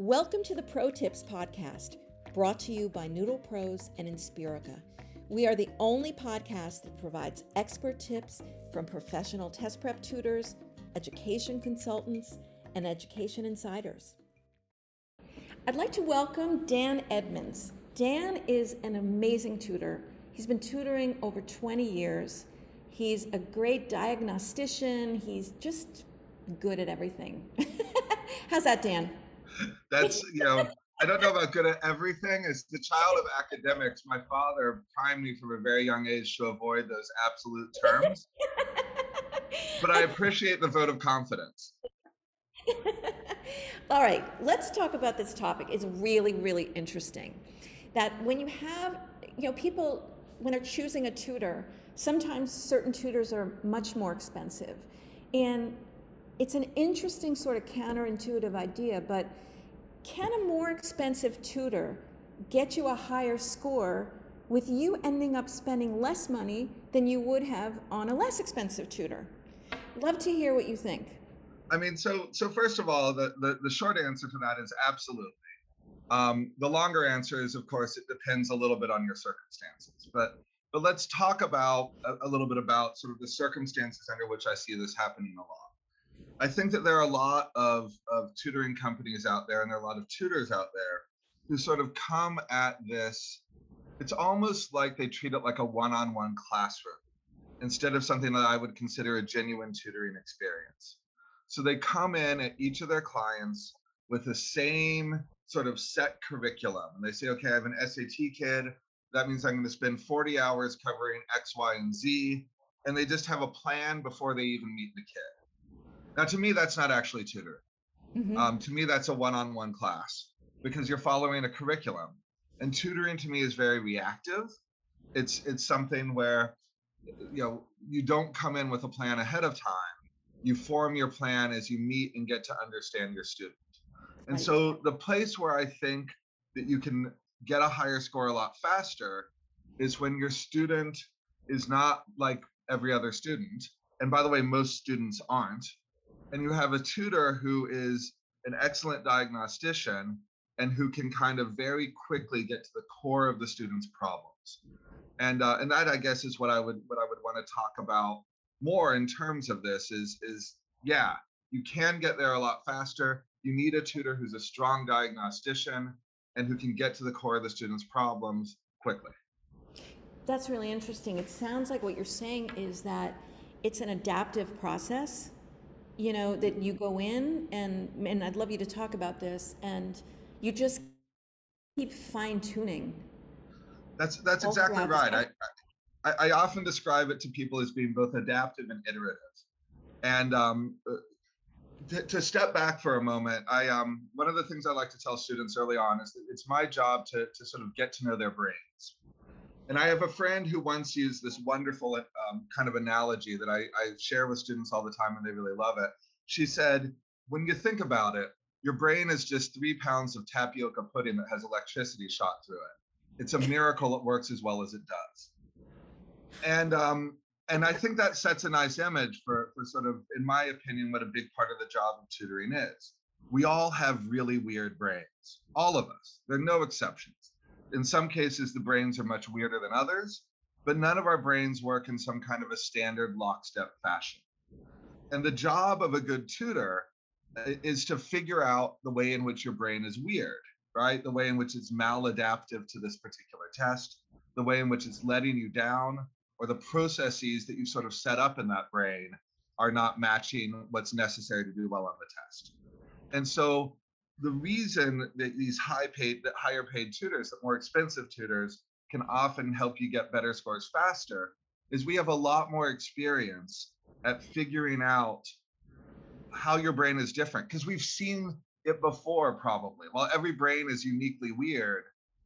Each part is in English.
Welcome to the Pro Tips Podcast, brought to you by Noodle Pros and Inspirica. We are the only podcast that provides expert tips from professional test prep tutors, education consultants, and education insiders. I'd like to welcome Dan Edmonds. Dan is an amazing tutor. He's been tutoring over 20 years. He's a great diagnostician. He's just good at everything. How's that, Dan? That's, you know, I don't know about good at everything. As the child of academics, my father primed me from a very young age to avoid those absolute terms. but I appreciate the vote of confidence. All right, let's talk about this topic. It's really, really interesting. That when you have, you know, people, when they're choosing a tutor, sometimes certain tutors are much more expensive. And it's an interesting sort of counterintuitive idea, but can a more expensive tutor get you a higher score with you ending up spending less money than you would have on a less expensive tutor? Love to hear what you think. I mean, so so first of all, the the, the short answer to that is absolutely. Um, the longer answer is, of course, it depends a little bit on your circumstances. But but let's talk about a, a little bit about sort of the circumstances under which I see this happening a lot. I think that there are a lot of, of tutoring companies out there, and there are a lot of tutors out there who sort of come at this. It's almost like they treat it like a one on one classroom instead of something that I would consider a genuine tutoring experience. So they come in at each of their clients with the same sort of set curriculum. And they say, okay, I have an SAT kid. That means I'm going to spend 40 hours covering X, Y, and Z. And they just have a plan before they even meet the kid. Now, to me, that's not actually tutoring. Mm-hmm. Um, to me, that's a one-on-one class because you're following a curriculum. And tutoring to me is very reactive. It's it's something where you know you don't come in with a plan ahead of time. You form your plan as you meet and get to understand your student. And right. so the place where I think that you can get a higher score a lot faster is when your student is not like every other student. And by the way, most students aren't and you have a tutor who is an excellent diagnostician and who can kind of very quickly get to the core of the student's problems. And uh, and that i guess is what i would what i would want to talk about more in terms of this is is yeah you can get there a lot faster. You need a tutor who's a strong diagnostician and who can get to the core of the student's problems quickly. That's really interesting. It sounds like what you're saying is that it's an adaptive process you know, that you go in and, and I'd love you to talk about this and you just keep fine tuning. That's, that's exactly right. I, I, I, often describe it to people as being both adaptive and iterative. And um, uh, to, to, step back for a moment, I um, one of the things I like to tell students early on is that it's my job to, to sort of get to know their brains. And I have a friend who once used this wonderful um, kind of analogy that I, I share with students all the time and they really love it. She said, when you think about it, your brain is just three pounds of tapioca pudding that has electricity shot through it. It's a miracle it works as well as it does. And um, and I think that sets a nice image for, for sort of, in my opinion, what a big part of the job of tutoring is. We all have really weird brains, all of us. There are no exceptions in some cases, the brains are much weirder than others, but none of our brains work in some kind of a standard lockstep fashion. And the job of a good tutor uh, is to figure out the way in which your brain is weird, right? The way in which it's maladaptive to this particular test, the way in which it's letting you down, or the processes that you sort of set up in that brain are not matching what's necessary to do well on the test. And so the reason that these high paid that higher paid tutors that more expensive tutors can often help you get better scores faster is we have a lot more experience at figuring out how your brain is different because we've seen it before probably. While every brain is uniquely weird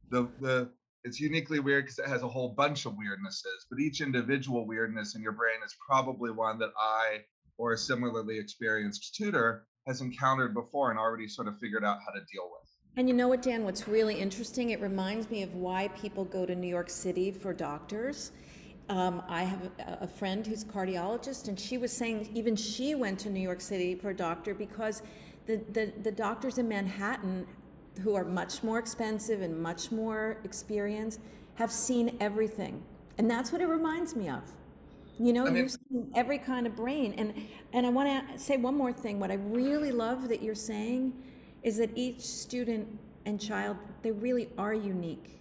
the the it's uniquely weird because it has a whole bunch of weirdnesses but each individual weirdness in your brain is probably one that i or a similarly experienced tutor has encountered before and already sort of figured out how to deal with. And you know what, Dan? What's really interesting, it reminds me of why people go to New York City for doctors. Um, I have a, friend who's a cardiologist, and she was saying even she went to New York City for a doctor because the, the, the doctors in Manhattan who are much more expensive and much more experienced have seen everything. And that's what it reminds me of. You know, I mean, you've seen every kind of brain. And and I want to say one more thing. What I really love that you're saying is that each student and child, they really are unique.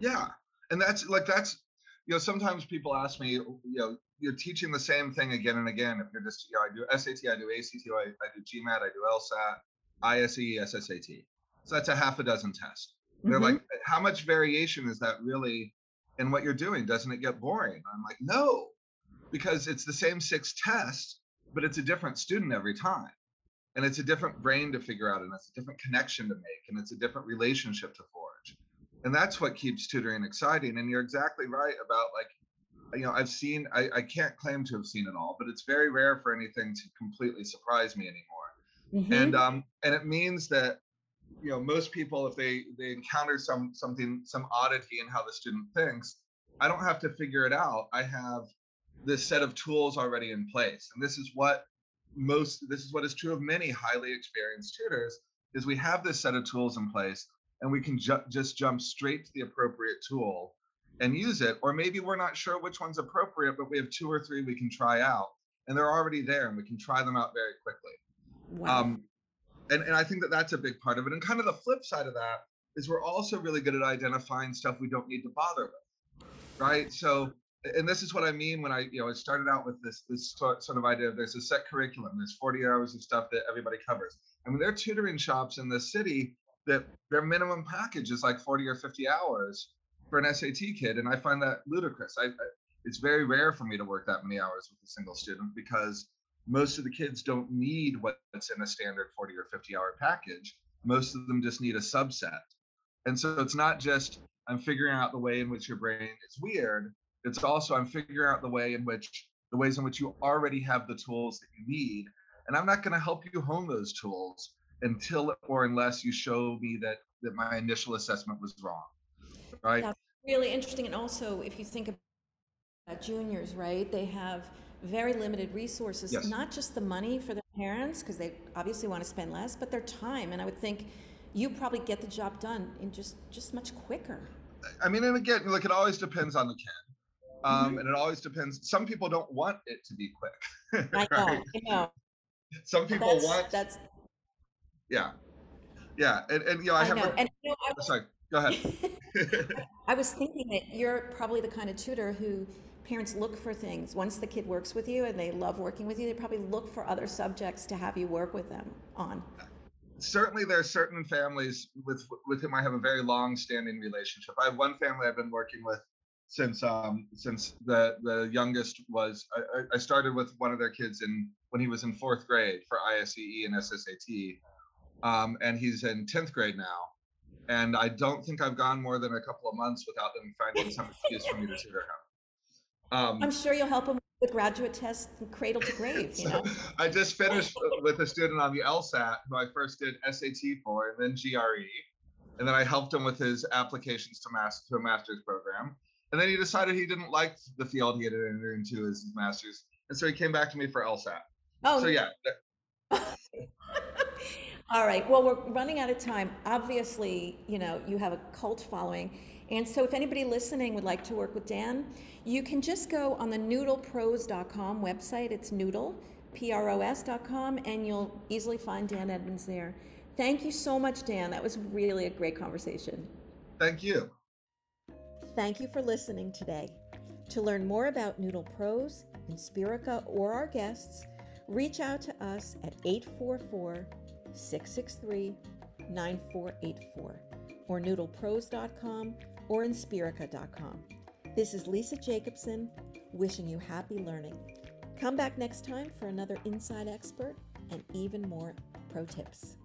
Yeah. And that's like that's you know, sometimes people ask me, you know, you're teaching the same thing again and again. If you're just, you know, I do SAT, I do ACT, I, I do GMAT, I do LSAT, ISEE, SSAT. So that's a half a dozen tests. They're mm-hmm. like, how much variation is that really in what you're doing? Doesn't it get boring? I'm like, no, because it's the same six tests, but it's a different student every time. And it's a different brain to figure out, and it's a different connection to make, and it's a different relationship to forge. And that's what keeps tutoring exciting. And you're exactly right about like you know, I've seen, I, I can't claim to have seen it all, but it's very rare for anything to completely surprise me anymore. Mm-hmm. And um, and it means that, you know, most people, if they they encounter some something, some oddity in how the student thinks, I don't have to figure it out. I have this set of tools already in place, and this is what most this is what is true of many highly experienced tutors is we have this set of tools in place and we can ju- just jump straight to the appropriate tool and use it. Or maybe we're not sure which one's appropriate, but we have two or three we can try out and they're already there and we can try them out very quickly. Wow. Um, and, and I think that that's a big part of it. And kind of the flip side of that is we're also really good at identifying stuff we don't need to bother with. Right. So, and this is what I mean when I, you know, I started out with this, this sort of idea. of There's a set curriculum. There's 40 hours of stuff that everybody covers. I mean, there are tutoring shops in the city that their minimum package is like 40 or 50 hours for an SAT kid, and I find that ludicrous. I, I, it's very rare for me to work that many hours with a single student because most of the kids don't need what's in a standard 40 or 50 hour package. Most of them just need a subset. And so it's not just I'm figuring out the way in which your brain is weird. It's also I'm figuring out the way in which the ways in which you already have the tools that you need. And I'm not going to help you hone those tools until or unless you show me that that my initial assessment was wrong. Right. That's really interesting. And also, if you think about juniors, right, they have very limited resources, yes. not just the money for their parents, because they obviously want to spend less, but their time. And I would think you probably get the job done in just just much quicker. I mean, and again, look, it always depends on the kid. Um, mm-hmm. And it always depends. Some people don't want it to be quick. right? I know. I know. Some people that's, want. That's. Yeah. Yeah. And, and you know, I, I have. Know. A, and, you know, I, sorry. Go ahead. I was thinking that you're probably the kind of tutor who parents look for things. Once the kid works with you and they love working with you, they probably look for other subjects to have you work with them on. Certainly, there are certain families with with whom I have a very long-standing relationship. I have one family I've been working with since um since the the youngest was I, I started with one of their kids in when he was in fourth grade for ISEE and SSAT, um, and he's in tenth grade now and I don't think I've gone more than a couple of months without them finding some excuse for me to tutor him. Um, I'm sure you'll help him with the graduate test cradle to grave. You know? I just finished with a student on the LSAT who I first did SAT for, and then GRE, and then I helped him with his applications to master to a master's program. And then he decided he didn't like the field he had entered into his master's, and so he came back to me for LSAT. Oh, so yeah. All right. Well, we're running out of time. Obviously, you know, you have a cult following. And so if anybody listening would like to work with Dan, you can just go on the noodlepros.com website. It's noodle, P-R-O-S.com, and you'll easily find Dan Edmonds there. Thank you so much, Dan. That was really a great conversation. Thank you. Thank you for listening today. To learn more about Noodle Pros, Inspirica, or our guests, reach out to us at 844 663 9484 or noodlepros.com or inspirica.com. This is Lisa Jacobson wishing you happy learning. Come back next time for another Inside Expert and even more pro tips.